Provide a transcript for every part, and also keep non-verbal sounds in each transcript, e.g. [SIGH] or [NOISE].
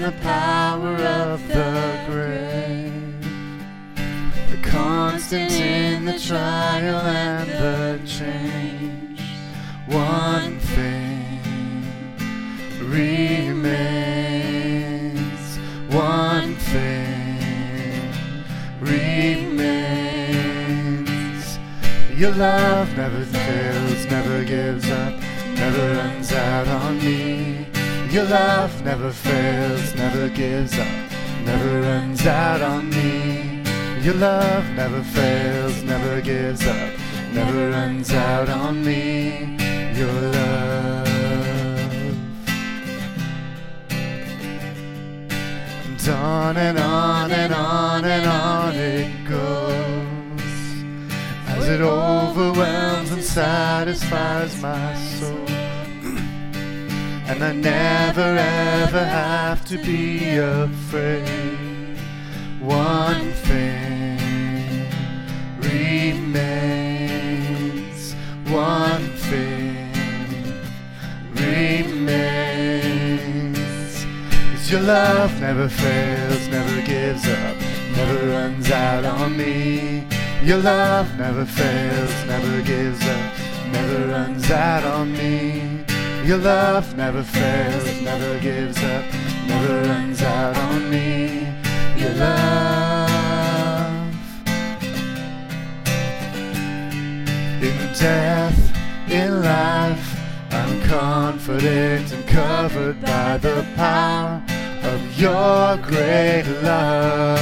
the power of the grave. The constant in the trial and the change. One thing remains. One thing remains. Your love never fails, never gives up, never runs out on me. Your love never fails, never gives up, never runs out on me. Your love never fails, never gives up, never runs out on me. Your love. And on and on and on and on it goes as it overwhelms and satisfies my soul. And I never ever have to be afraid. One thing remains. One thing remains. Cause your love never fails, never gives up, never runs out on me. Your love never fails, never gives up, never runs out on me. Your love never fails, never gives up, never runs out on me. Your love in death, in life, I'm confident and covered by the power of your great love.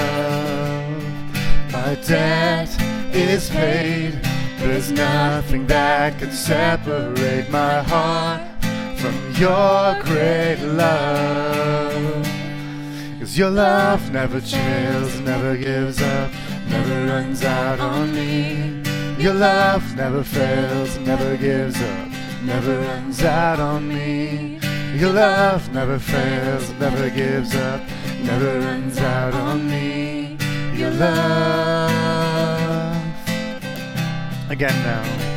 My debt is paid. There's nothing that can separate my heart your great love. Cause your love never chills, never gives up, never runs out on me. Your love never fails, never gives up, never runs out on me. Your love never fails, never gives up, never runs out on me. Your love. Again now.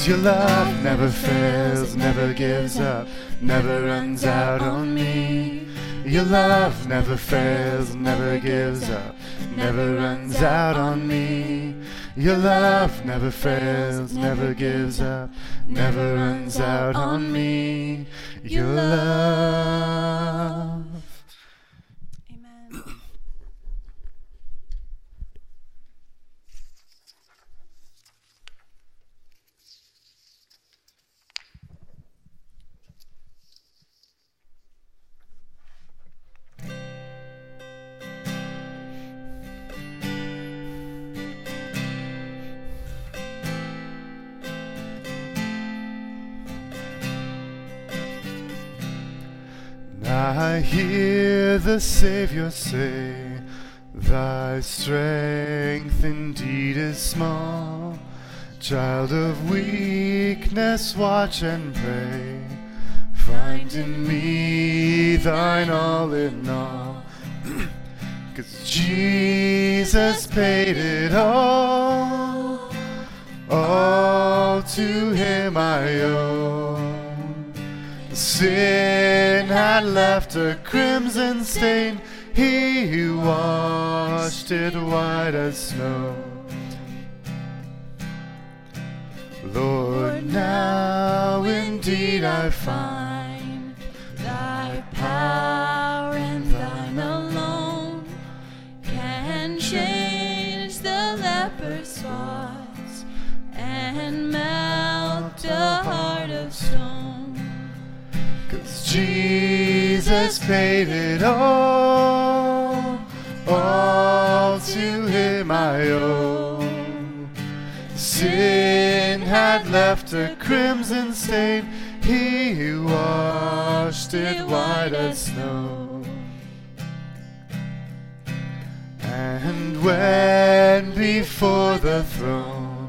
Cause your love never fails, never gives up, never runs out on me. Your love never fails, never gives up, never runs out on me. Your love never fails, never gives up, never runs out on me. Your love. I hear the Savior say, Thy strength indeed is small. Child of weakness, watch and pray. Find in me thine all in all. [CLEARS THROAT] Cause Jesus paid it all. All to him I owe. Sin had left a crimson stain, he who washed it white as snow. Lord, now indeed I find Thy power and thine alone can change the leper's spots and melt a heart. Cause Jesus paid it all, all to him I owe. Sin had left a crimson stain, he washed it white as snow. And when before the throne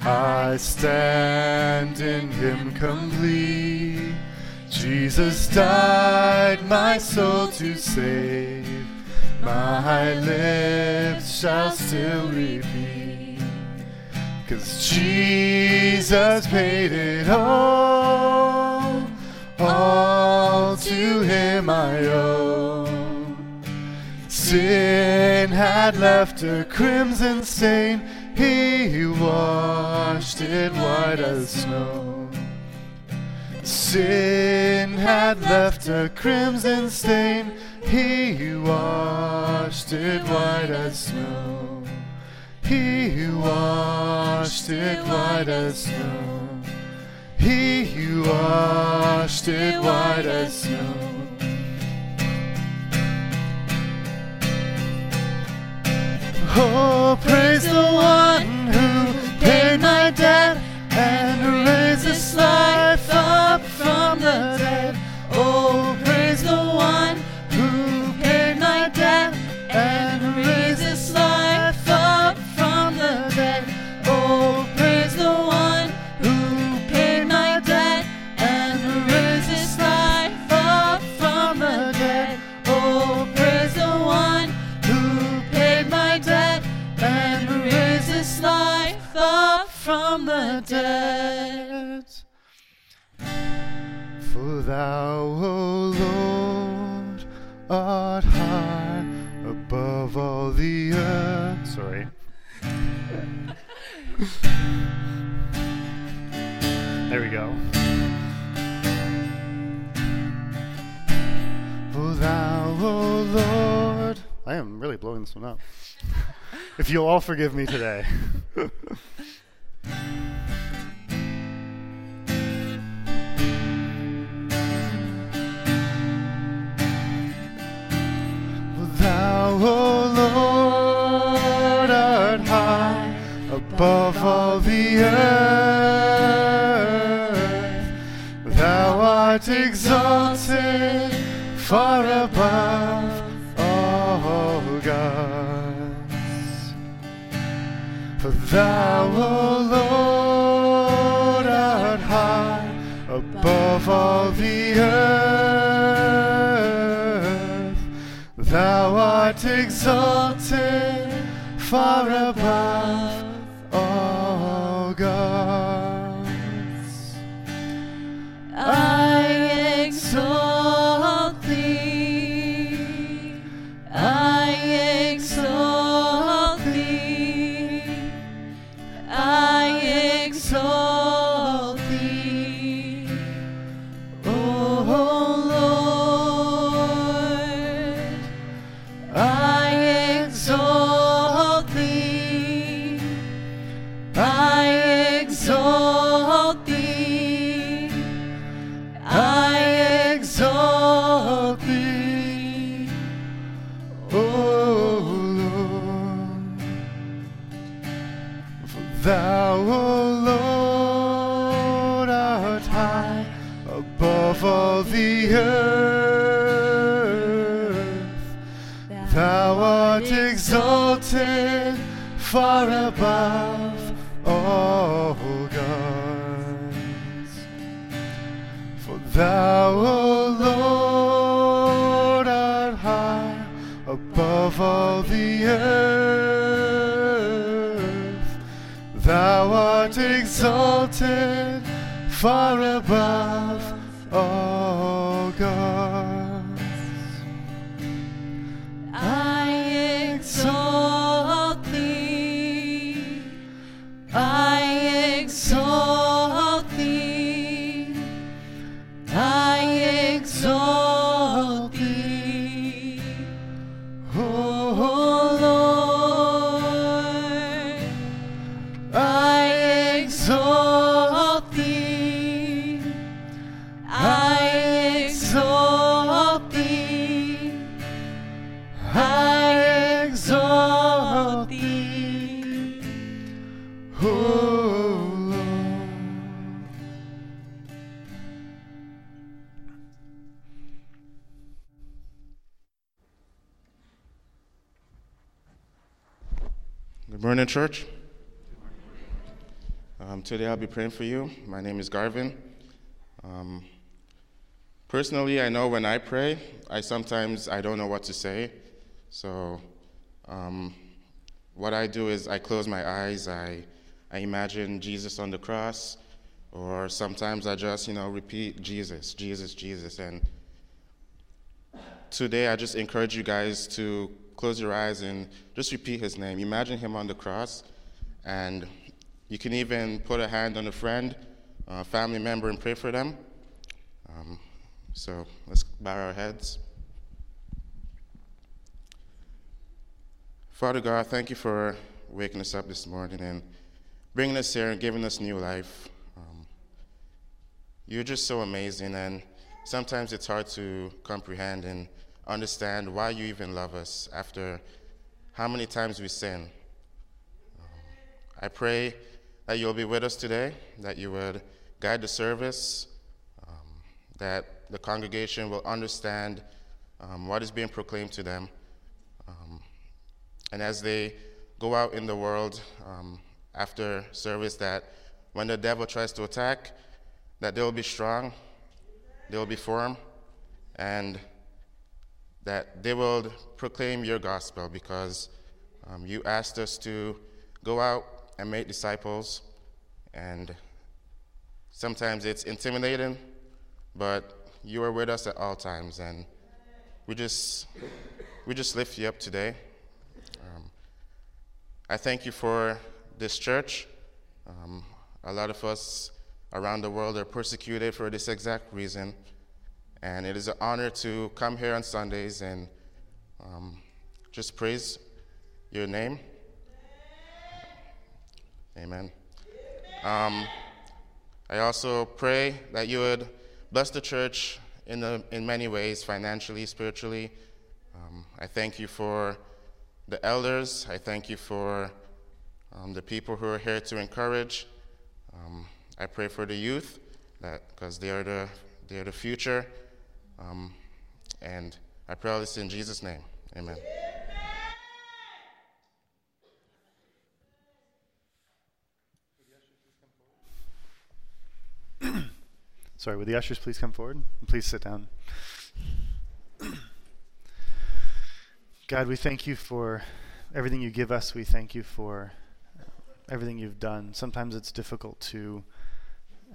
I stand in him complete, Jesus died my soul to save. My lips shall still repeat. Cause Jesus paid it all, all to him I owe. Sin had left a crimson stain, he washed it white as snow. Sin had left a crimson stain, he washed it white as snow. He washed it white as snow. He washed it white as snow. Oh, praise the one who paid my debt and this life up from the dead. Oh, praise the one thou, O Lord, art high above all the earth. Sorry. there we go. For thou, O Lord. I am really blowing this one up. if you'll all forgive me today. [LAUGHS] above all the earth. Thou art exalted far above all gods. For thou, O Lord, art high above all the earth. Thou art exalted far above For thou, O Lord, art high above all the earth. Thou art exalted far above church. Um, today I'll be praying for you. My name is Garvin. Um, personally, I know when I pray, I sometimes I don't know what to say. So, um, what I do is I close my eyes. I I imagine Jesus on the cross, or sometimes I just you know repeat Jesus, Jesus, Jesus, and today, I just encourage you guys to close your eyes and just repeat his name. Imagine him on the cross, and you can even put a hand on a friend, a family member, and pray for them. Um, so let's bow our heads. Father God, thank you for waking us up this morning and bringing us here and giving us new life. Um, you're just so amazing, and sometimes it's hard to comprehend and understand why you even love us after how many times we sin. I pray that you'll be with us today, that you would guide the service, um, that the congregation will understand um, what is being proclaimed to them. Um, and as they go out in the world um, after service, that when the devil tries to attack, that they'll be strong, they'll be firm, and that they will proclaim your gospel because um, you asked us to go out and make disciples. And sometimes it's intimidating, but you are with us at all times. And we just, we just lift you up today. Um, I thank you for this church. Um, a lot of us around the world are persecuted for this exact reason. And it is an honor to come here on Sundays and um, just praise your name. Amen. Um, I also pray that you would bless the church in, the, in many ways, financially, spiritually. Um, I thank you for the elders. I thank you for um, the people who are here to encourage. Um, I pray for the youth, because they are the they are the future. Um, and I pray all this in Jesus' name. Amen. [CLEARS THROAT] Sorry, would the ushers please come forward? And Please sit down. [CLEARS THROAT] God, we thank you for everything you give us. We thank you for everything you've done. Sometimes it's difficult to,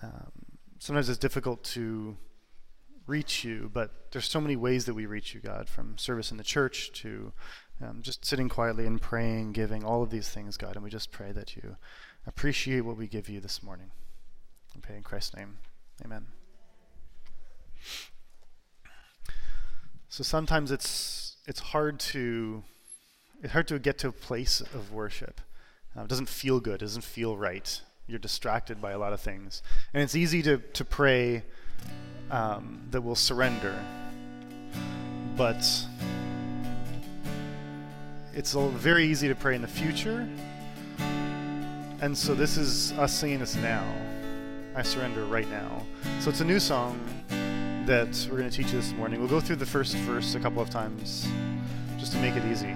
um, sometimes it's difficult to reach you, but there's so many ways that we reach you, God, from service in the church to um, just sitting quietly and praying, giving, all of these things, God. And we just pray that you appreciate what we give you this morning. Pray in Christ's name. Amen. So sometimes it's it's hard to it's hard to get to a place of worship. Uh, it doesn't feel good. It doesn't feel right. You're distracted by a lot of things, and it's easy to to pray um, that will surrender. But it's very easy to pray in the future. And so this is us singing this now. I surrender right now. So it's a new song that we're going to teach you this morning. We'll go through the first verse a couple of times just to make it easy.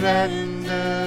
surrender.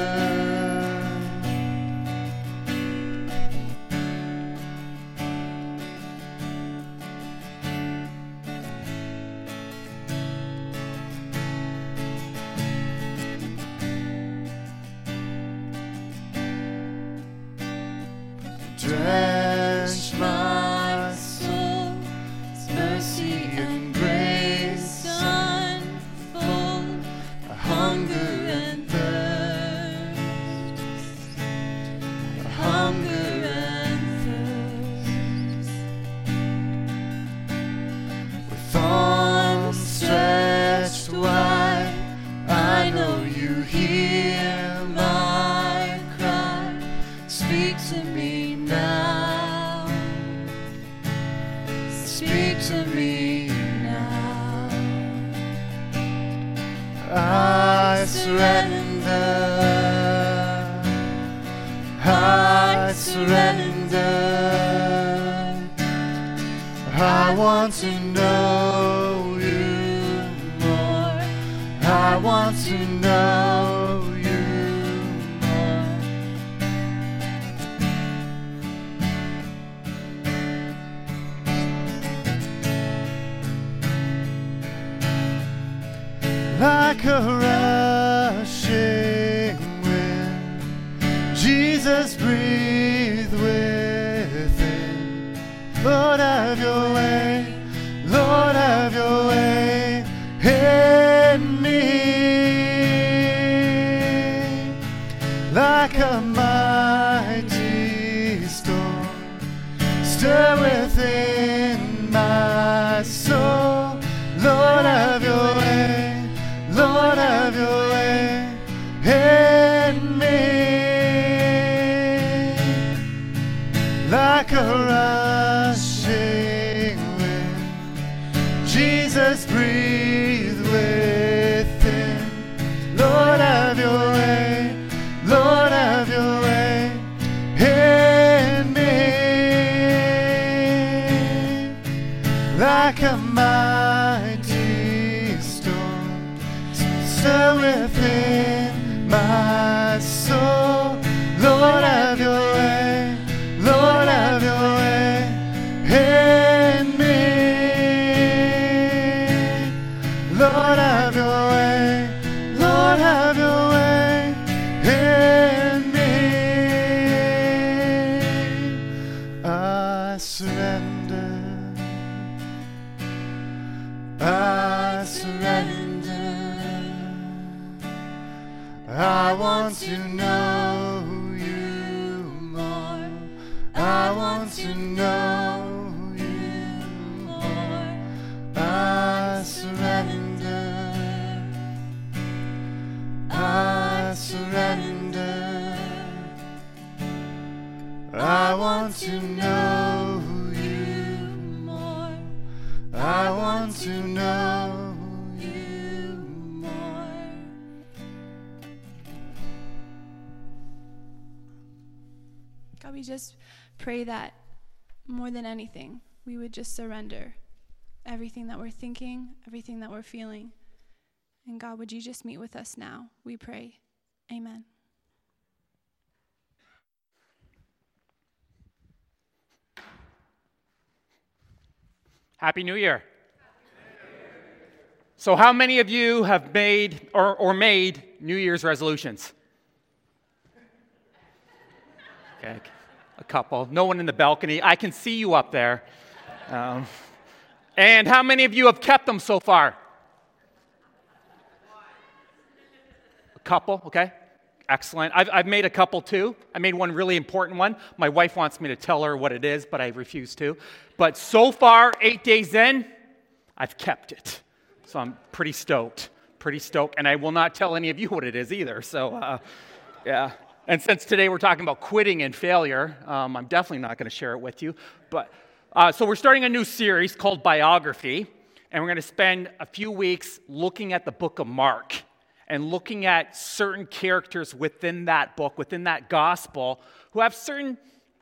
Have your way. I want to know you more. I want to know you more. God, we just pray that more than anything, we would just surrender everything that we're thinking, everything that we're feeling. And God, would you just meet with us now? We pray. Amen. Happy New Year. So, how many of you have made or, or made New Year's resolutions? Okay, a couple. No one in the balcony. I can see you up there. Um, and how many of you have kept them so far? A couple, okay. Excellent. I've, I've made a couple too. I made one really important one. My wife wants me to tell her what it is, but I refuse to. But so far, eight days in, I've kept it. So I'm pretty stoked. Pretty stoked. And I will not tell any of you what it is either. So, uh, yeah. And since today we're talking about quitting and failure, um, I'm definitely not going to share it with you. But uh, so we're starting a new series called Biography, and we're going to spend a few weeks looking at the book of Mark. And looking at certain characters within that book, within that gospel, who have certain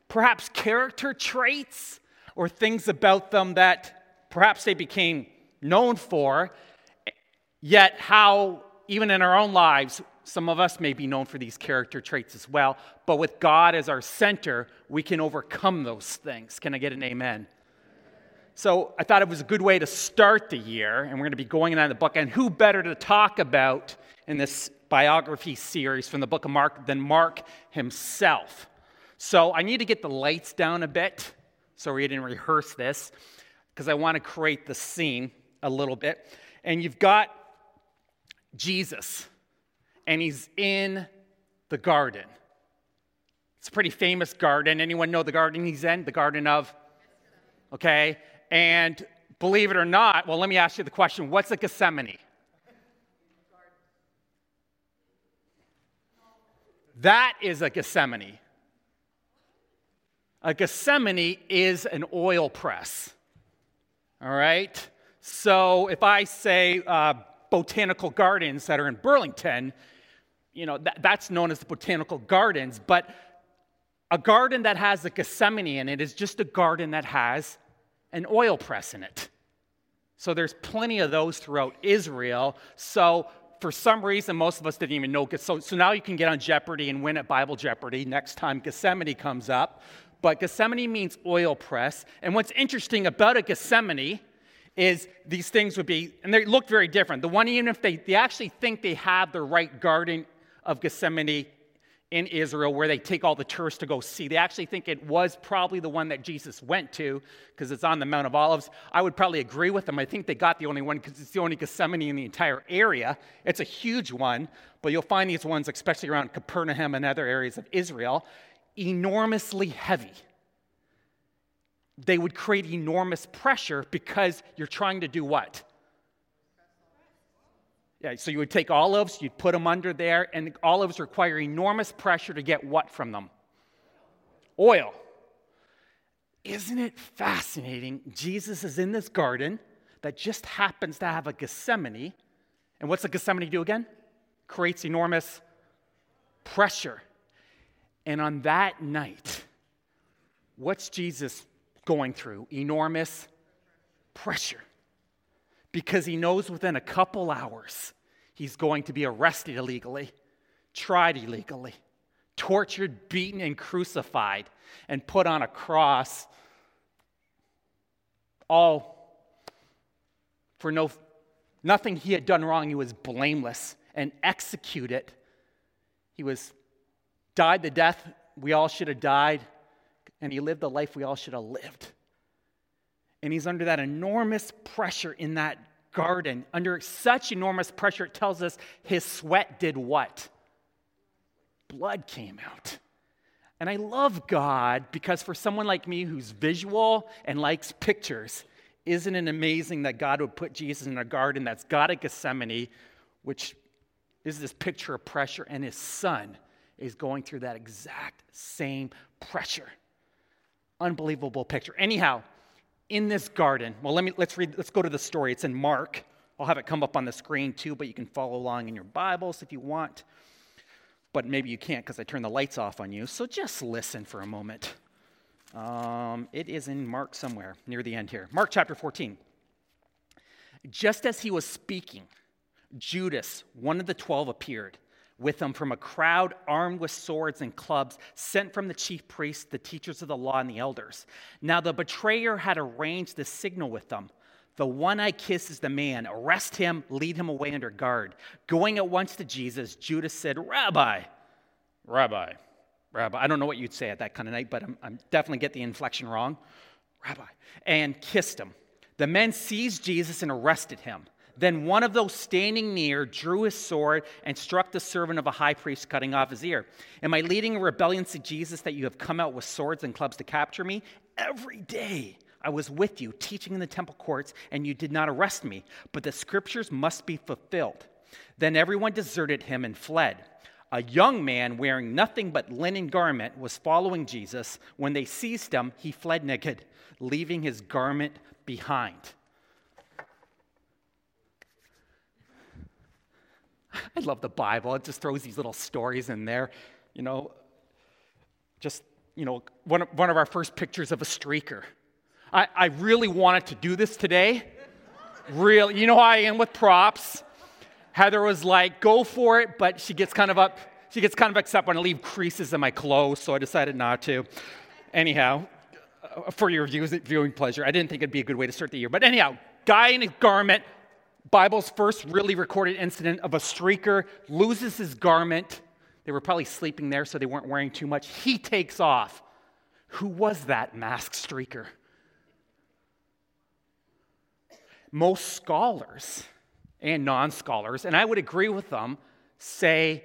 perhaps character traits or things about them that perhaps they became known for, yet how, even in our own lives, some of us may be known for these character traits as well, but with God as our center, we can overcome those things. Can I get an amen? So I thought it was a good way to start the year, and we're going to be going into the book. And who better to talk about in this biography series from the book of Mark than Mark himself? So I need to get the lights down a bit. So we didn't rehearse this because I want to create the scene a little bit. And you've got Jesus, and he's in the garden. It's a pretty famous garden. Anyone know the garden he's in? The Garden of? Okay. And believe it or not, well, let me ask you the question what's a Gethsemane? That is a Gethsemane. A Gethsemane is an oil press. All right? So if I say uh, botanical gardens that are in Burlington, you know, that, that's known as the botanical gardens, but a garden that has a Gethsemane in it is just a garden that has an oil press in it. So there's plenty of those throughout Israel. So for some reason, most of us didn't even know. So, so now you can get on Jeopardy and win at Bible Jeopardy next time Gethsemane comes up. But Gethsemane means oil press. And what's interesting about a Gethsemane is these things would be, and they look very different. The one, even if they, they actually think they have the right garden of Gethsemane in Israel where they take all the tourists to go see. They actually think it was probably the one that Jesus went to because it's on the Mount of Olives. I would probably agree with them. I think they got the only one because it's the only Gethsemane in the entire area. It's a huge one, but you'll find these ones, especially around Capernaum and other areas of Israel, enormously heavy. They would create enormous pressure because you're trying to do what? Yeah, so you would take olives, you'd put them under there, and olives require enormous pressure to get what from them? Oil. Isn't it fascinating? Jesus is in this garden that just happens to have a Gethsemane. And what's a Gethsemane do again? Creates enormous pressure. And on that night, what's Jesus going through? Enormous pressure because he knows within a couple hours he's going to be arrested illegally, tried illegally, tortured, beaten, and crucified, and put on a cross, all for no, nothing he had done wrong. He was blameless and executed. He was died the death we all should have died, and he lived the life we all should have lived. And he's under that enormous pressure in that garden. Under such enormous pressure, it tells us his sweat did what? Blood came out. And I love God because for someone like me who's visual and likes pictures, isn't it amazing that God would put Jesus in a garden that's got a Gethsemane, which is this picture of pressure, and his son is going through that exact same pressure. Unbelievable picture. Anyhow, in this garden, well, let me, let's read, let's go to the story. It's in Mark. I'll have it come up on the screen too, but you can follow along in your Bibles if you want. But maybe you can't because I turned the lights off on you. So just listen for a moment. Um, it is in Mark somewhere near the end here. Mark chapter 14. Just as he was speaking, Judas, one of the twelve, appeared with them from a crowd armed with swords and clubs sent from the chief priests, the teachers of the law, and the elders. Now the betrayer had arranged the signal with them. The one I kiss is the man. Arrest him, lead him away under guard. Going at once to Jesus, Judas said, Rabbi, Rabbi, Rabbi. I don't know what you'd say at that kind of night, but I'm, I'm definitely get the inflection wrong. Rabbi. And kissed him. The men seized Jesus and arrested him. Then one of those standing near drew his sword and struck the servant of a high priest, cutting off his ear. Am I leading a rebellion to Jesus that you have come out with swords and clubs to capture me? Every day I was with you, teaching in the temple courts, and you did not arrest me. But the scriptures must be fulfilled. Then everyone deserted him and fled. A young man wearing nothing but linen garment was following Jesus. When they seized him, he fled naked, leaving his garment behind. [LAUGHS] I love the Bible. It just throws these little stories in there. You know, just, you know, one of, one of our first pictures of a streaker. I, I really wanted to do this today. Really, you know how I am with props. Heather was like, go for it, but she gets kind of up, she gets kind of upset when I leave creases in my clothes, so I decided not to. Anyhow, uh, for your viewing pleasure, I didn't think it'd be a good way to start the year. But anyhow, guy in a garment, Bible's first really recorded incident of a streaker loses his garment. They were probably sleeping there, so they weren't wearing too much. He takes off. Who was that masked streaker? Most scholars and non scholars, and I would agree with them, say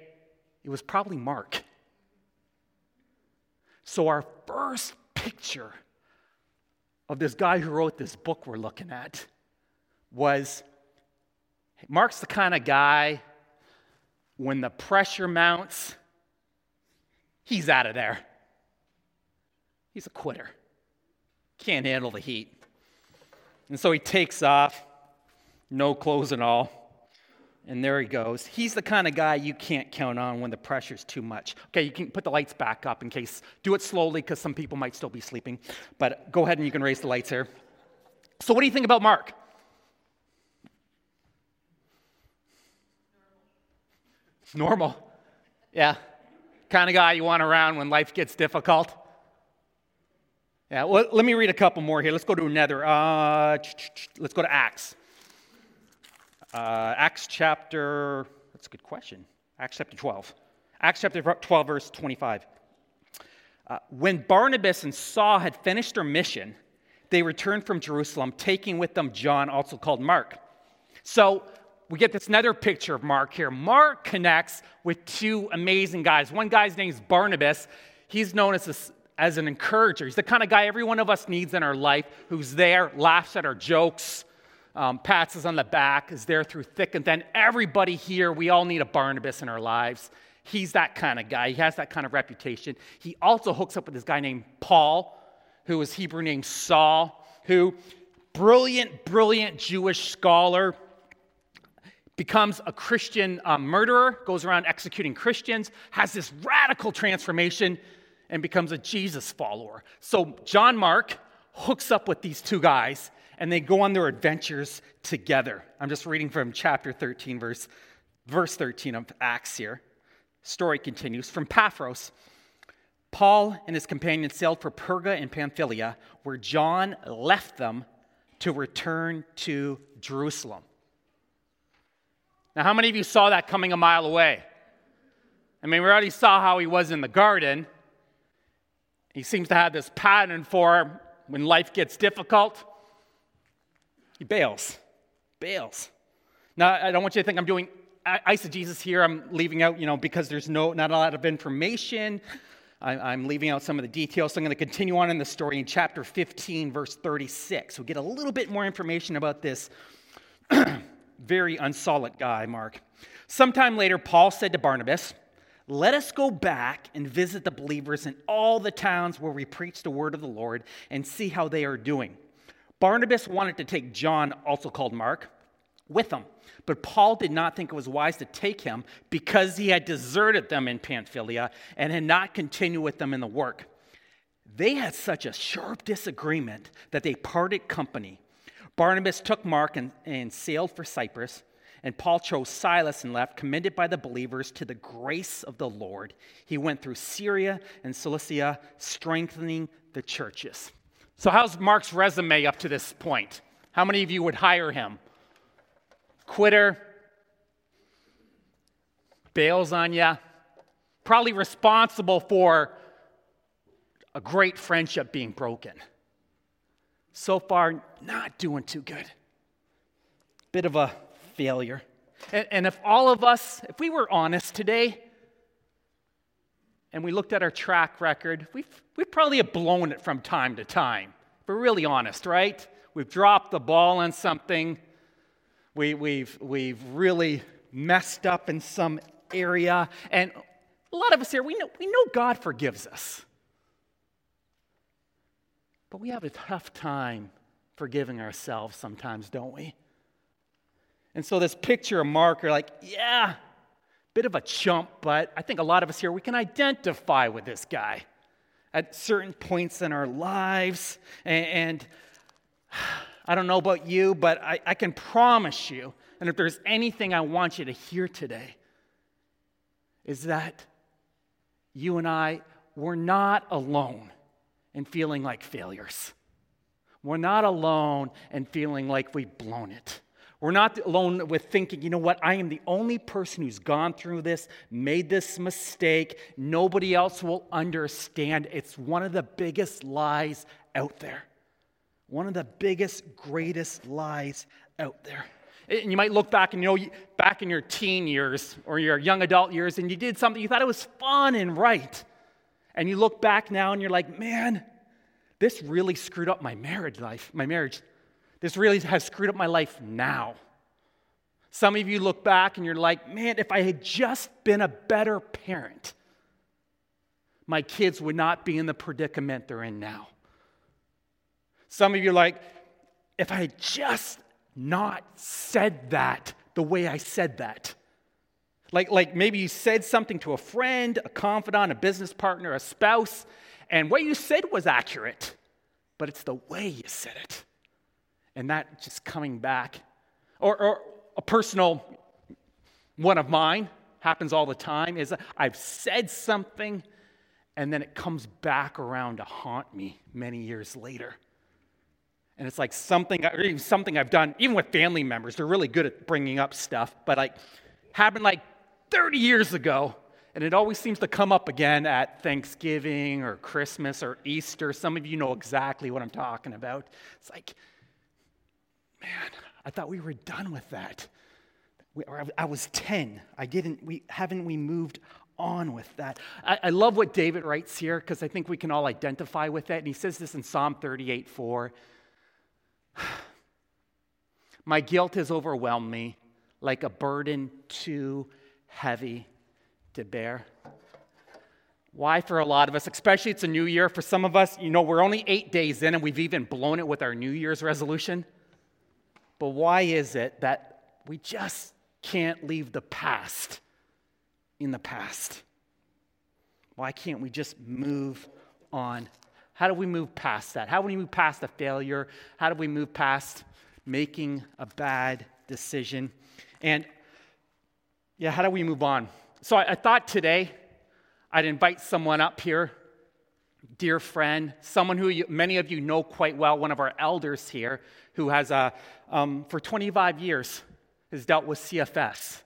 it was probably Mark. So, our first picture of this guy who wrote this book we're looking at was Mark's the kind of guy when the pressure mounts, he's out of there. He's a quitter. Can't handle the heat. And so he takes off, no clothes and all. And there he goes. He's the kind of guy you can't count on when the pressure's too much. Okay, you can put the lights back up in case, do it slowly because some people might still be sleeping. But go ahead and you can raise the lights here. So, what do you think about Mark? Normal. Yeah. Kind of guy you want around when life gets difficult. Yeah, well, let me read a couple more here. Let's go to another. Uh, let's go to Acts. Uh, Acts chapter, that's a good question. Acts chapter 12. Acts chapter 12, verse 25. Uh, when Barnabas and Saul had finished their mission, they returned from Jerusalem, taking with them John, also called Mark. So we get this another picture of Mark here. Mark connects with two amazing guys. One guy's name is Barnabas. He's known as a, as an encourager. He's the kind of guy every one of us needs in our life who's there, laughs at our jokes, um, pats us on the back, is there through thick and thin. Everybody here, we all need a Barnabas in our lives. He's that kind of guy. He has that kind of reputation. He also hooks up with this guy named Paul, who is Hebrew named Saul, who, brilliant, brilliant Jewish scholar, becomes a Christian um, murderer, goes around executing Christians, has this radical transformation and becomes a Jesus follower. So John Mark hooks up with these two guys and they go on their adventures together. I'm just reading from chapter 13, verse, verse 13 of Acts here. Story continues from Paphos. Paul and his companions sailed for Perga and Pamphylia, where John left them to return to Jerusalem. Now, how many of you saw that coming a mile away? I mean, we already saw how he was in the garden. He seems to have this pattern for when life gets difficult, he bails. Bails. Now, I don't want you to think I'm doing eisegesis here. I'm leaving out, you know, because there's no, not a lot of information. I, am leaving out some of the details. So I'm going to continue on in the story in chapter 15, verse 36. We'll get a little bit more information about this [CLEARS THROAT] very unsolid guy, Mark. Sometime later, Paul said to Barnabas, let us go back and visit the believers in all the towns where we preach the word of the Lord and see how they are doing. Barnabas wanted to take John, also called Mark, with him, but Paul did not think it was wise to take him because he had deserted them in Pamphylia and had not continued with them in the work. They had such a sharp disagreement that they parted company. Barnabas took Mark and, and sailed for Cyprus. And Paul chose Silas and left, commended by the believers to the grace of the Lord. He went through Syria and Cilicia, strengthening the churches. So, how's Mark's resume up to this point? How many of you would hire him? Quitter, bails on you, probably responsible for a great friendship being broken. So far, not doing too good. Bit of a failure. And, and if all of us, if we were honest today, and we looked at our track record, we've, we probably have blown it from time to time. If we're really honest, right? We've dropped the ball on something. We, we've, we've really messed up in some area. And a lot of us here, we know, we know God forgives us. But we have a tough time forgiving ourselves sometimes, don't we? And so this picture of Mark, you're like, yeah, bit of a chump, but I think a lot of us here, we can identify with this guy at certain points in our lives. And, and [SIGHS] I don't know about you, but I, I can promise you, and if there's anything I want you to hear today, is that you and I, we're not alone in feeling like failures. We're not alone and feeling like we've blown it. We're not alone with thinking, you know what, I am the only person who's gone through this, made this mistake. Nobody else will understand. It's one of the biggest lies out there. One of the biggest, greatest lies out there. And you might look back and you know, back in your teen years or your young adult years, and you did something you thought it was fun and right. And you look back now and you're like, man, this really screwed up my marriage life, my marriage. This really has screwed up my life now. Some of you look back and you're like, man, if I had just been a better parent, my kids would not be in the predicament they're in now. Some of you are like, if I had just not said that the way I said that. Like, like maybe you said something to a friend, a confidant, a business partner, a spouse, and what you said was accurate, but it's the way you said it and that just coming back. Or, or a personal one of mine happens all the time is I've said something and then it comes back around to haunt me many years later. And it's like something, something I've done, even with family members, they're really good at bringing up stuff, but like happened like 30 years ago, and it always seems to come up again at Thanksgiving or Christmas or Easter. Some of you know exactly what I'm talking about. It's like, man, I thought we were done with that. We, I was 10. I didn't, we, haven't we moved on with that? I, I love what David writes here because I think we can all identify with that. And he says this in Psalm 38 4. [SIGHS] My guilt has overwhelmed me like a burden too heavy to bear. Why, for a lot of us, especially it's a new year, for some of us, you know, we're only eight days in and we've even blown it with our New Year's resolution. But why is it that we just can't leave the past in the past? Why can't we just move on? How do we move past that? How do we move past a failure? How do we move past making a bad decision? And yeah, how do we move on? So I, I thought today I'd invite someone up here, dear friend, someone who you, many of you know quite well, one of our elders here, who has a, um, for 25 years has dealt with CFS.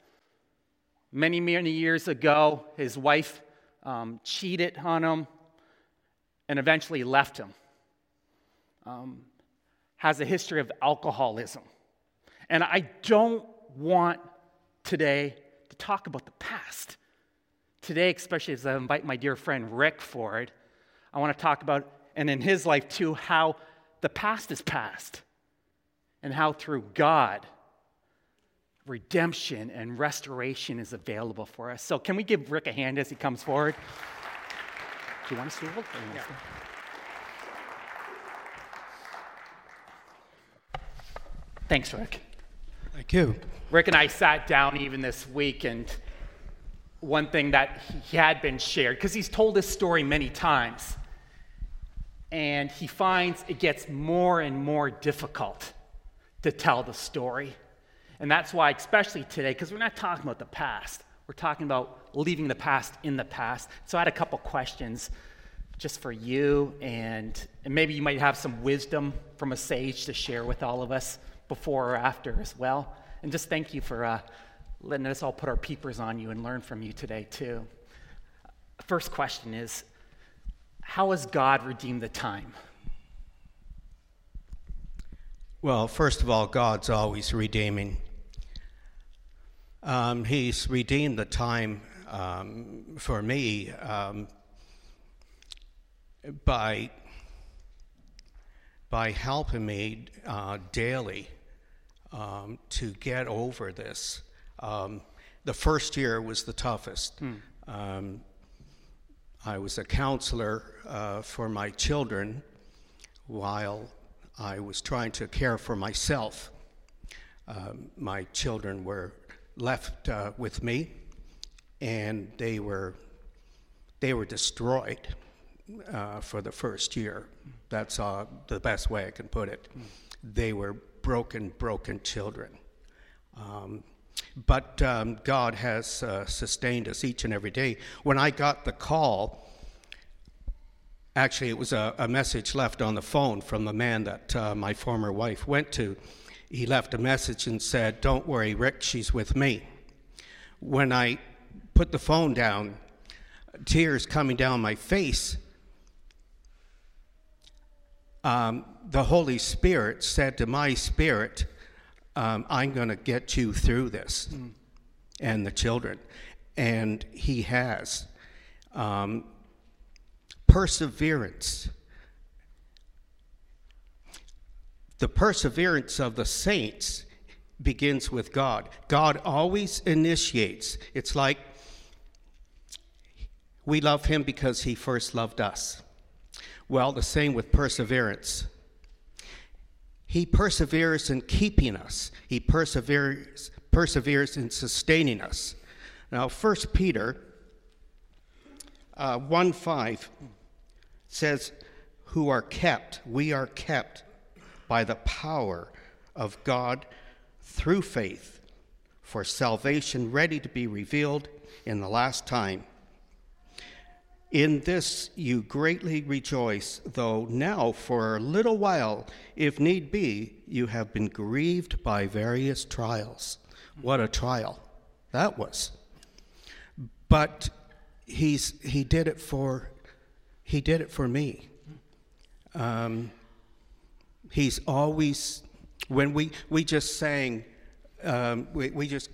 Many, many years ago, his wife um, cheated on him and eventually left him. Um, has a history of alcoholism. And I don't want today to talk about the past. Today, especially as I invite my dear friend Rick forward, I want to talk about, and in his life too, how the past is past and how through God, redemption and restoration is available for us. So, can we give Rick a hand as he comes forward? Do you want to see stool? Yeah. Thanks, Rick. You. Rick and I sat down even this week, and one thing that he had been shared, because he's told this story many times, and he finds it gets more and more difficult to tell the story. And that's why, especially today, because we're not talking about the past, we're talking about leaving the past in the past. So I had a couple questions just for you, and, and maybe you might have some wisdom from a sage to share with all of us before or after as well. And just thank you for uh, letting us all put our peepers on you and learn from you today, too. First question is How has God redeemed the time? Well, first of all, God's always redeeming. Um, he's redeemed the time um, for me um, by by helping me uh, daily um, to get over this. Um, the first year was the toughest. Hmm. I was a counselor uh, for my children while I was trying to care for myself. Uh, my children were left uh, with me, and they were they were destroyed uh, for the first year. That's uh, the best way I can put it. They were broken, broken children. Um, but um, God has uh, sustained us each and every day. When I got the call, actually, it was a, a message left on the phone from the man that uh, my former wife went to. He left a message and said, Don't worry, Rick, she's with me. When I put the phone down, tears coming down my face, um, the Holy Spirit said to my spirit, um, I'm going to get you through this mm. and the children. And He has. Um, perseverance. The perseverance of the saints begins with God. God always initiates. It's like we love Him because He first loved us. Well, the same with perseverance. He perseveres in keeping us, He perseveres, perseveres in sustaining us. Now, 1 Peter uh, 1 5 says, Who are kept, we are kept by the power of God through faith for salvation ready to be revealed in the last time. In this you greatly rejoice, though now for a little while, if need be, you have been grieved by various trials. What a trial that was. But he's, he did it for he did it for me. Um, he's always when we we just sang um, we, we just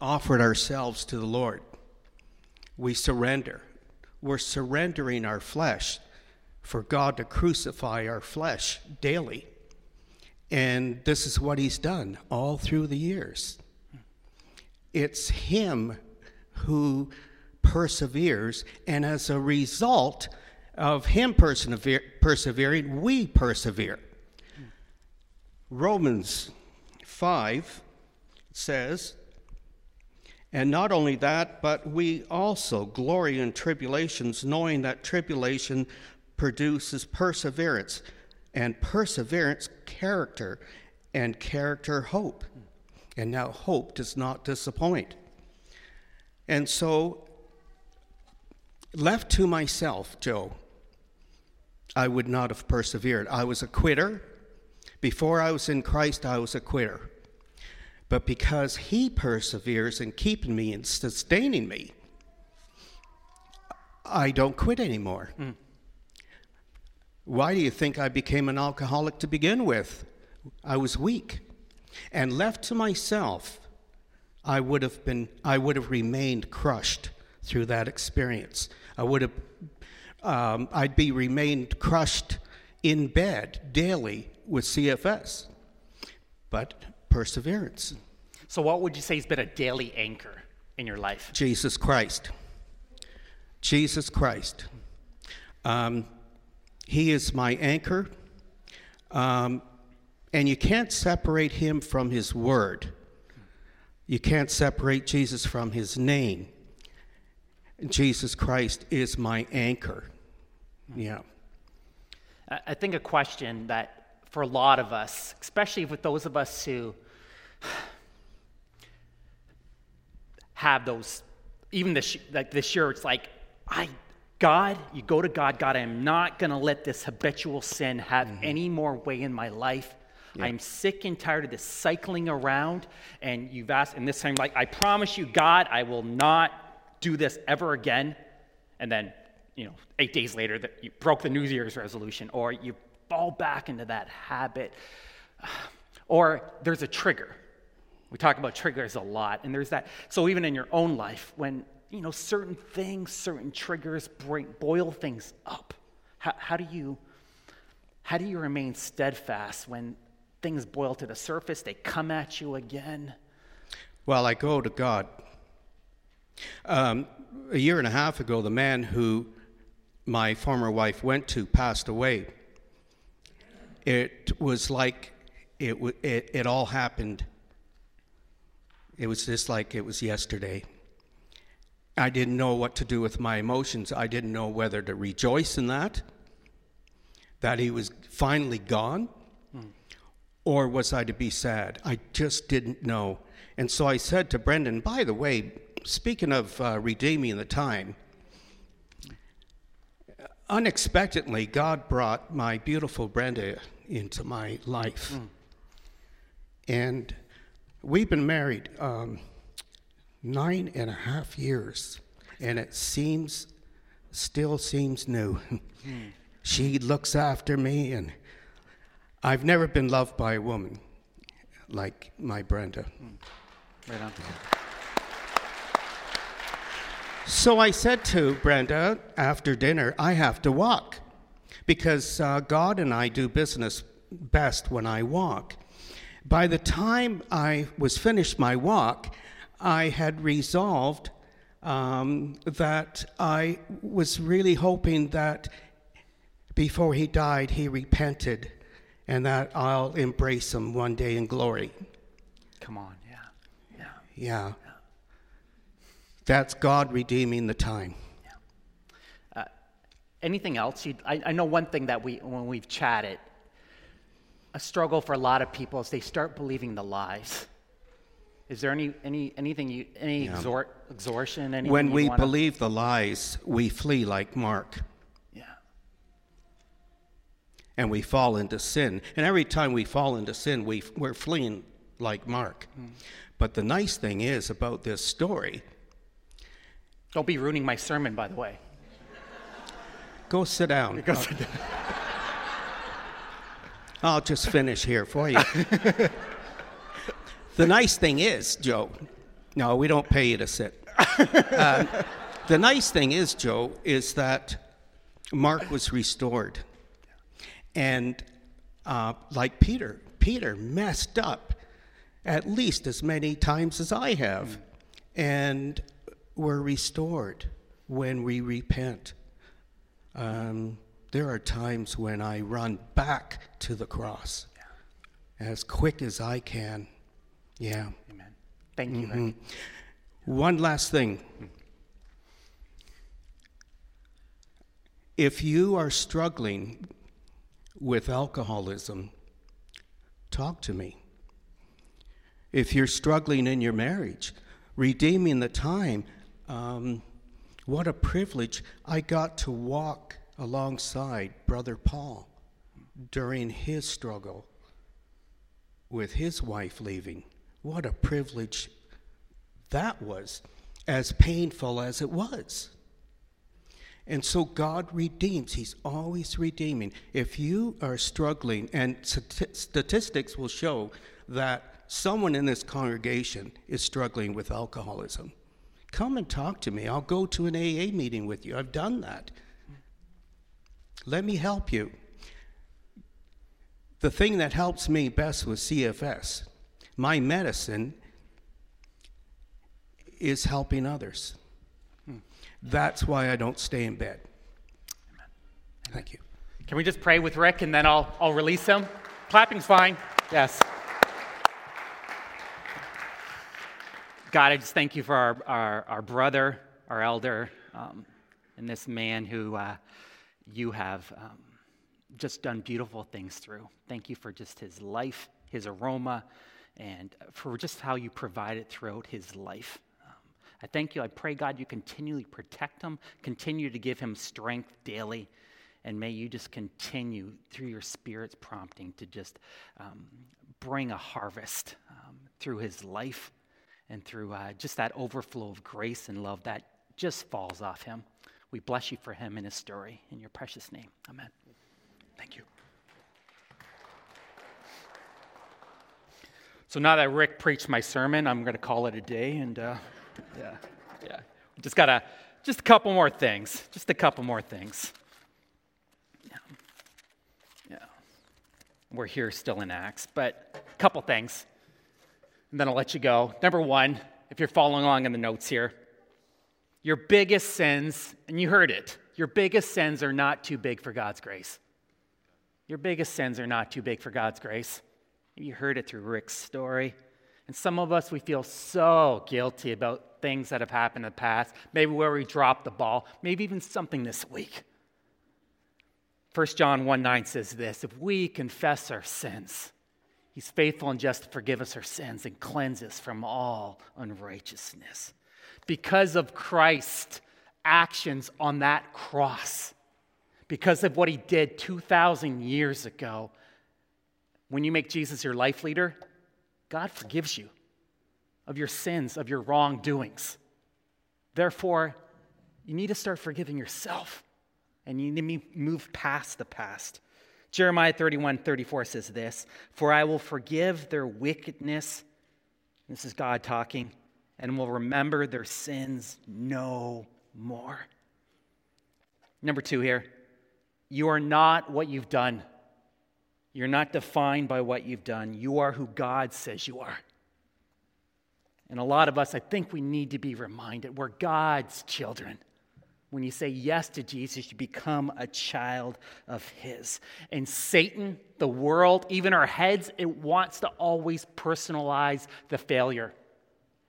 offered ourselves to the Lord. We surrender we're surrendering our flesh for God to crucify our flesh daily. And this is what He's done all through the years. It's Him who perseveres, and as a result of Him persever- persevering, we persevere. Romans 5 says, and not only that, but we also glory in tribulations, knowing that tribulation produces perseverance, and perseverance, character, and character, hope. And now, hope does not disappoint. And so, left to myself, Joe, I would not have persevered. I was a quitter. Before I was in Christ, I was a quitter. But because He perseveres in keeping me and sustaining me, I don't quit anymore. Mm. Why do you think I became an alcoholic to begin with? I was weak. And left to myself, I would have been I would have remained crushed through that experience. I would have um, I'd be remained crushed in bed daily with CFS. But perseverance. So, what would you say has been a daily anchor in your life? Jesus Christ. Jesus Christ. Um, he is my anchor. Um, and you can't separate him from his word. You can't separate Jesus from his name. Jesus Christ is my anchor. Yeah. I think a question that for a lot of us, especially with those of us who [SIGHS] have those, even this, like this year, it's like, I, God, you go to God, God, I am not going to let this habitual sin have mm-hmm. any more way in my life. Yeah. I'm sick and tired of this cycling around. And you've asked, and this time, like, I promise you, God, I will not do this ever again. And then, you know, eight days later, that you broke the New Year's resolution, or you fall back into that habit. [SIGHS] Or there's a trigger. We talk about triggers a lot, and there's that. So even in your own life, when you know certain things, certain triggers bring, boil things up, how, how do you how do you remain steadfast when things boil to the surface? They come at you again. Well, I go to God. Um, a year and a half ago, the man who my former wife went to passed away it was like it, it, it all happened. It was just like it was yesterday. I didn't know what to do with my emotions. I didn't know whether to rejoice in that, that he was finally gone, or was I to be sad? I just didn't know. And so I said to Brenda, by the way, speaking of uh, redeeming the time, unexpectedly, God brought my beautiful Brenda into my life. And we've been married um, nine and a half years, and it seems, still seems new. [LAUGHS] she looks after me, and I've never been loved by a woman like my Brenda. Right on. So I said to Brenda after dinner, I have to walk because uh, God and I do business best when I walk. By the time I was finished my walk, I had resolved um, that I was really hoping that before he died, he repented and that I'll embrace him one day in glory. Come on, yeah. Yeah. Yeah. That's God redeeming the time. Yeah. Anything else? You'd, I, I know one thing that we, when we've chatted, a struggle for a lot of people is they start believing the lies. Is there any, any anything you, any Yeah. exhort, exhortation? Anything When we wanna- believe the lies, we flee like Mark. Yeah. and we fall into sin. And every time we fall into sin, we, we're fleeing like Mark. Hmm. But the nice thing is about this story Don't be ruining my sermon, by the way. go sit down. [LAUGHS] I'll, I'll just finish here for you. the nice thing is, Joe, no, we don't pay you to sit. Uh, the nice thing is, Joe, is that Mark was restored. And uh, like Peter, Peter messed up at least as many times as I have. And we're restored when we repent. Um, there are times when I run back to the cross as quick as I can. Yeah. Amen. Thank you. Rick. One last thing. If you are struggling with alcoholism, talk to me. If you're struggling in your marriage, redeeming the time, um, what a privilege. I got to walk alongside Brother Paul during his struggle with his wife leaving. What a privilege that was, as painful as it was. And so God redeems. He's always redeeming. If you are struggling, and statistics will show that someone in this congregation is struggling with alcoholism, come and talk to me. I'll go to an AA meeting with you. I've done that. Let me help you. The thing that helps me best with CFS, my medicine is helping others. That's why I don't stay in bed. Thank you. Can we just pray with Rick and then I'll, I'll release him? Clapping's fine. Yes. God, I just thank you for our, our, our brother, our elder, um, and this man who uh, you have um, just done beautiful things through. Thank you for just his life, his aroma, and for just how you provided throughout his life. Um, I thank you. I pray, God, you continually protect him, continue to give him strength daily. And may you just continue through your Spirit's prompting to just um, bring a harvest um, through his life and through uh, just that overflow of grace and love that just falls off him. We bless you for him and his story. In your precious name. Amen. Thank you. So now that Rick preached my sermon, I'm going to call it a day. And uh, yeah, yeah. Just got to, just a couple more things. Just a couple more things. Yeah. Yeah. We're here still in Acts, but a couple things. And then I'll let you go. Number one, if you're following along in the notes here, your biggest sins, and you heard it, your biggest sins are not too big for God's grace. Your biggest sins are not too big for God's grace. You heard it through Rick's story. And some of us, we feel so guilty about things that have happened in the past, maybe where we dropped the ball, maybe even something this week. 1 John 1 9 says this If we confess our sins, he's faithful and just to forgive us our sins and cleanse us from all unrighteousness. Because of Christ's actions on that cross, because of what he did 2,000 years ago, when you make Jesus your life leader, God forgives you of your sins, of your wrongdoings. Therefore, you need to start forgiving yourself and you need to move past the past. Jeremiah 31 34 says this For I will forgive their wickedness. This is God talking, and will remember their sins no more. Number two here, you are not what you've done. You're not defined by what you've done. You are who God says you are. And a lot of us, I think we need to be reminded we're God's children. When you say yes to Jesus, you become a child of His. And Satan, the world, even our heads, it wants to always personalize the failure.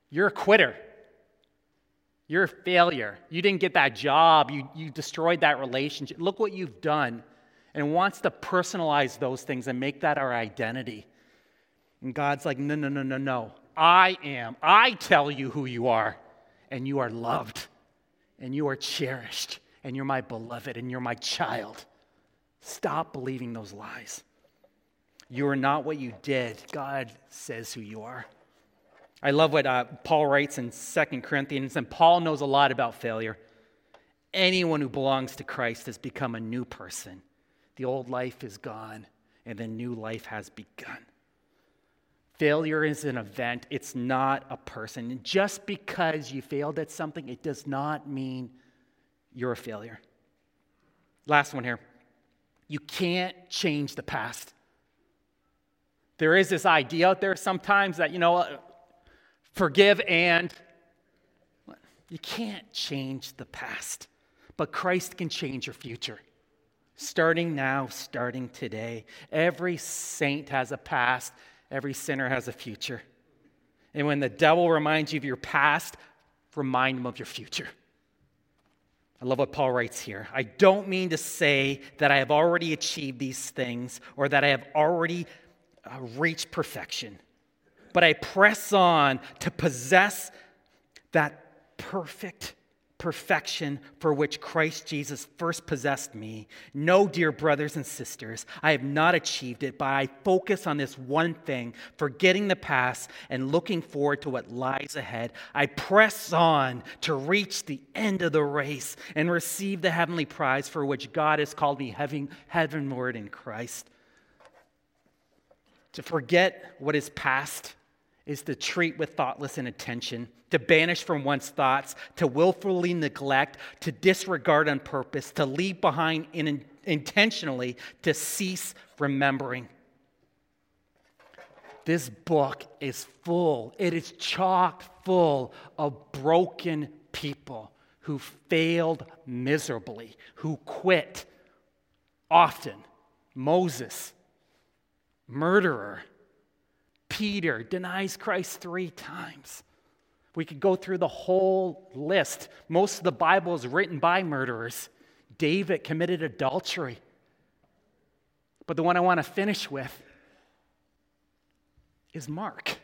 You're a quitter. You're a failure. You didn't get that job. You, you destroyed that relationship. Look what you've done. And wants to personalize those things and make that our identity. And God's like, no, no, no, no, no. I am. I tell you who you are. And you are loved and you are cherished, and you're my beloved, and you're my child. Stop believing those lies. You are not what you did. God says who you are. I love what uh, Paul writes in 2 Corinthians, and Paul knows a lot about failure. Anyone who belongs to Christ has become a new person. The old life is gone, and the new life has begun. Failure is an event, it's not a person. And just because you failed at something, it does not mean you're a failure. Last one here. You can't change the past. There is this idea out there sometimes that, you know, forgive and you can't change the past, but Christ can change your future. Starting now, starting today. Every saint has a past Every sinner has a future. And when the devil reminds you of your past, remind him of your future. I love what Paul writes here. I don't mean to say that I have already achieved these things or that I have already uh, reached perfection, but I press on to possess that perfect perfection for which Christ Jesus first possessed me. No, dear brothers and sisters, I have not achieved it, but I focus on this one thing, forgetting the past and looking forward to what lies ahead. I press on to reach the end of the race and receive the heavenly prize for which God has called me heaven, heavenward in Christ. To forget what is past is to treat with thoughtless inattention, to banish from one's thoughts, to willfully neglect, to disregard on purpose, to leave behind in, intentionally, to cease remembering. This book is full, it is chock full of broken people who failed miserably, who quit often. Moses, murderer, Peter denies Christ three times. We could go through the whole list. Most of the Bible is written by murderers. David committed adultery. But the one I want to finish with is Mark.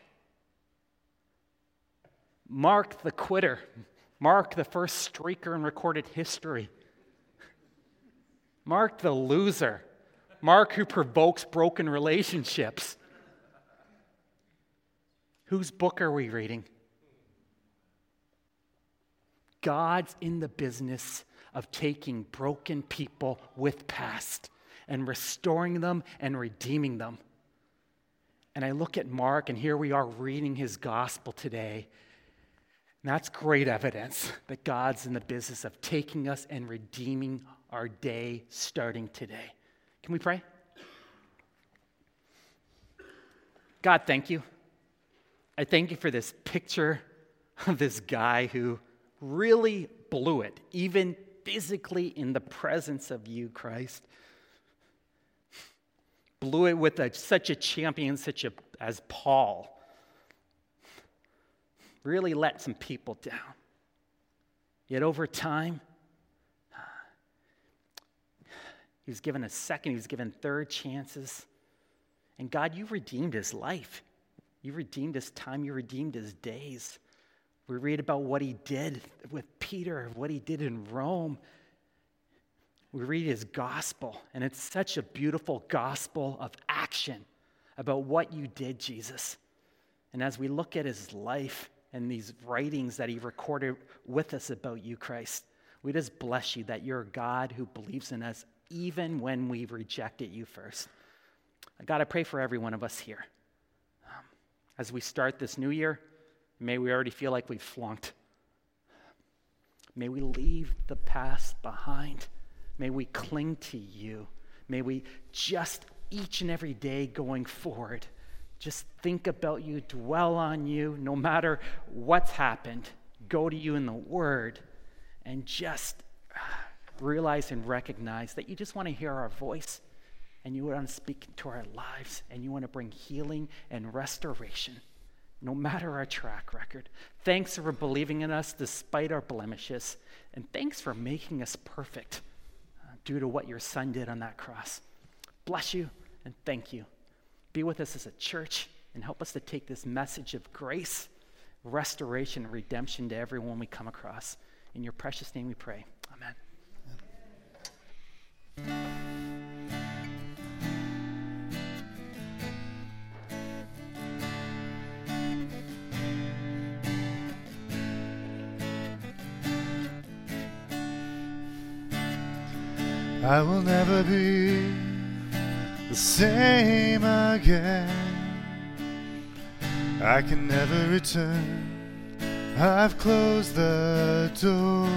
Mark the quitter. Mark the first streaker in recorded history. Mark the loser. Mark who provokes broken relationships. Whose book are we reading? God's in the business of taking broken people with past and restoring them and redeeming them. And I look at Mark, and here we are reading his gospel today. And that's great evidence that God's in the business of taking us and redeeming our day starting today. Can we pray? God, thank you. I thank you for this picture of this guy who really blew it, even physically in the presence of you, Christ. Blew it with a, such a champion such a, as Paul. really let some people down. Yet over time, he was given a second, he was given third chances. And God, you redeemed his life. You redeemed his time, you redeemed his days. We read about what he did with Peter, what he did in Rome. We read his gospel, and it's such a beautiful gospel of action about what you did, Jesus. And as we look at his life and these writings that he recorded with us about you, Christ, we just bless you that you're a God who believes in us even when we rejected you first. God, I pray for every one of us here. As we start this new year, may we already feel like we've flunked. May we leave the past behind. May we cling to you. May we just each and every day going forward, just think about you, dwell on you, no matter what's happened. Go to you in the Word and just realize and recognize that you just want to hear our voice and you want to speak into our lives and you want to bring healing and restoration no matter our track record. Thanks for believing in us despite our blemishes. And thanks for making us perfect uh, due to what your son did on that cross. Bless you and thank you. Be with us as a church and help us to take this message of grace, restoration, and redemption to everyone we come across. In your precious name we pray. Amen. I will never be the same again. I can never return. I've closed the door.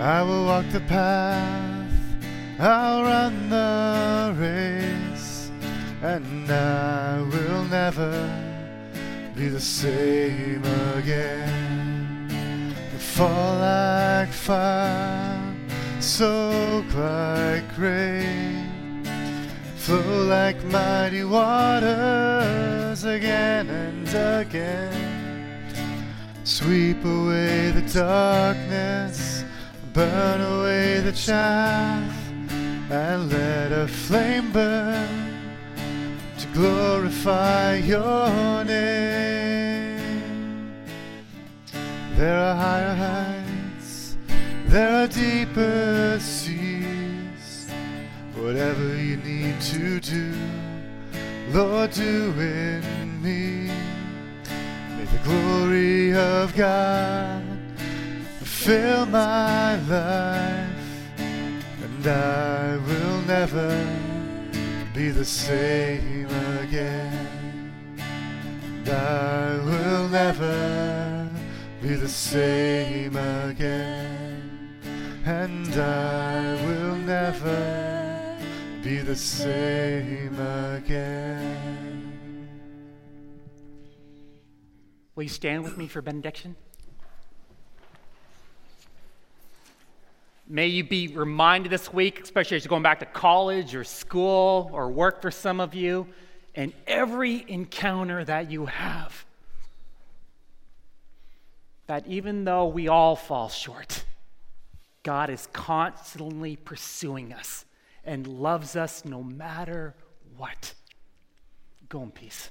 I will walk the path. I'll run the race. And I will never be the same again. Fall like fire soak like rain, flow like mighty waters again and again. Sweep away the darkness, burn away the chaff, and let a flame burn to glorify your name. There are higher heights, there are deeper seas. Whatever you need to do, Lord, do in me. May the glory of God fill my life, and I will never be the same again. And I will never be the same again. And I will never be the same again. Will you stand with me for benediction? May you be reminded this week, especially as you're going back to college or school or work for some of you, and every encounter that you have, that even though we all fall short, God is constantly pursuing us and loves us no matter what. Go in peace.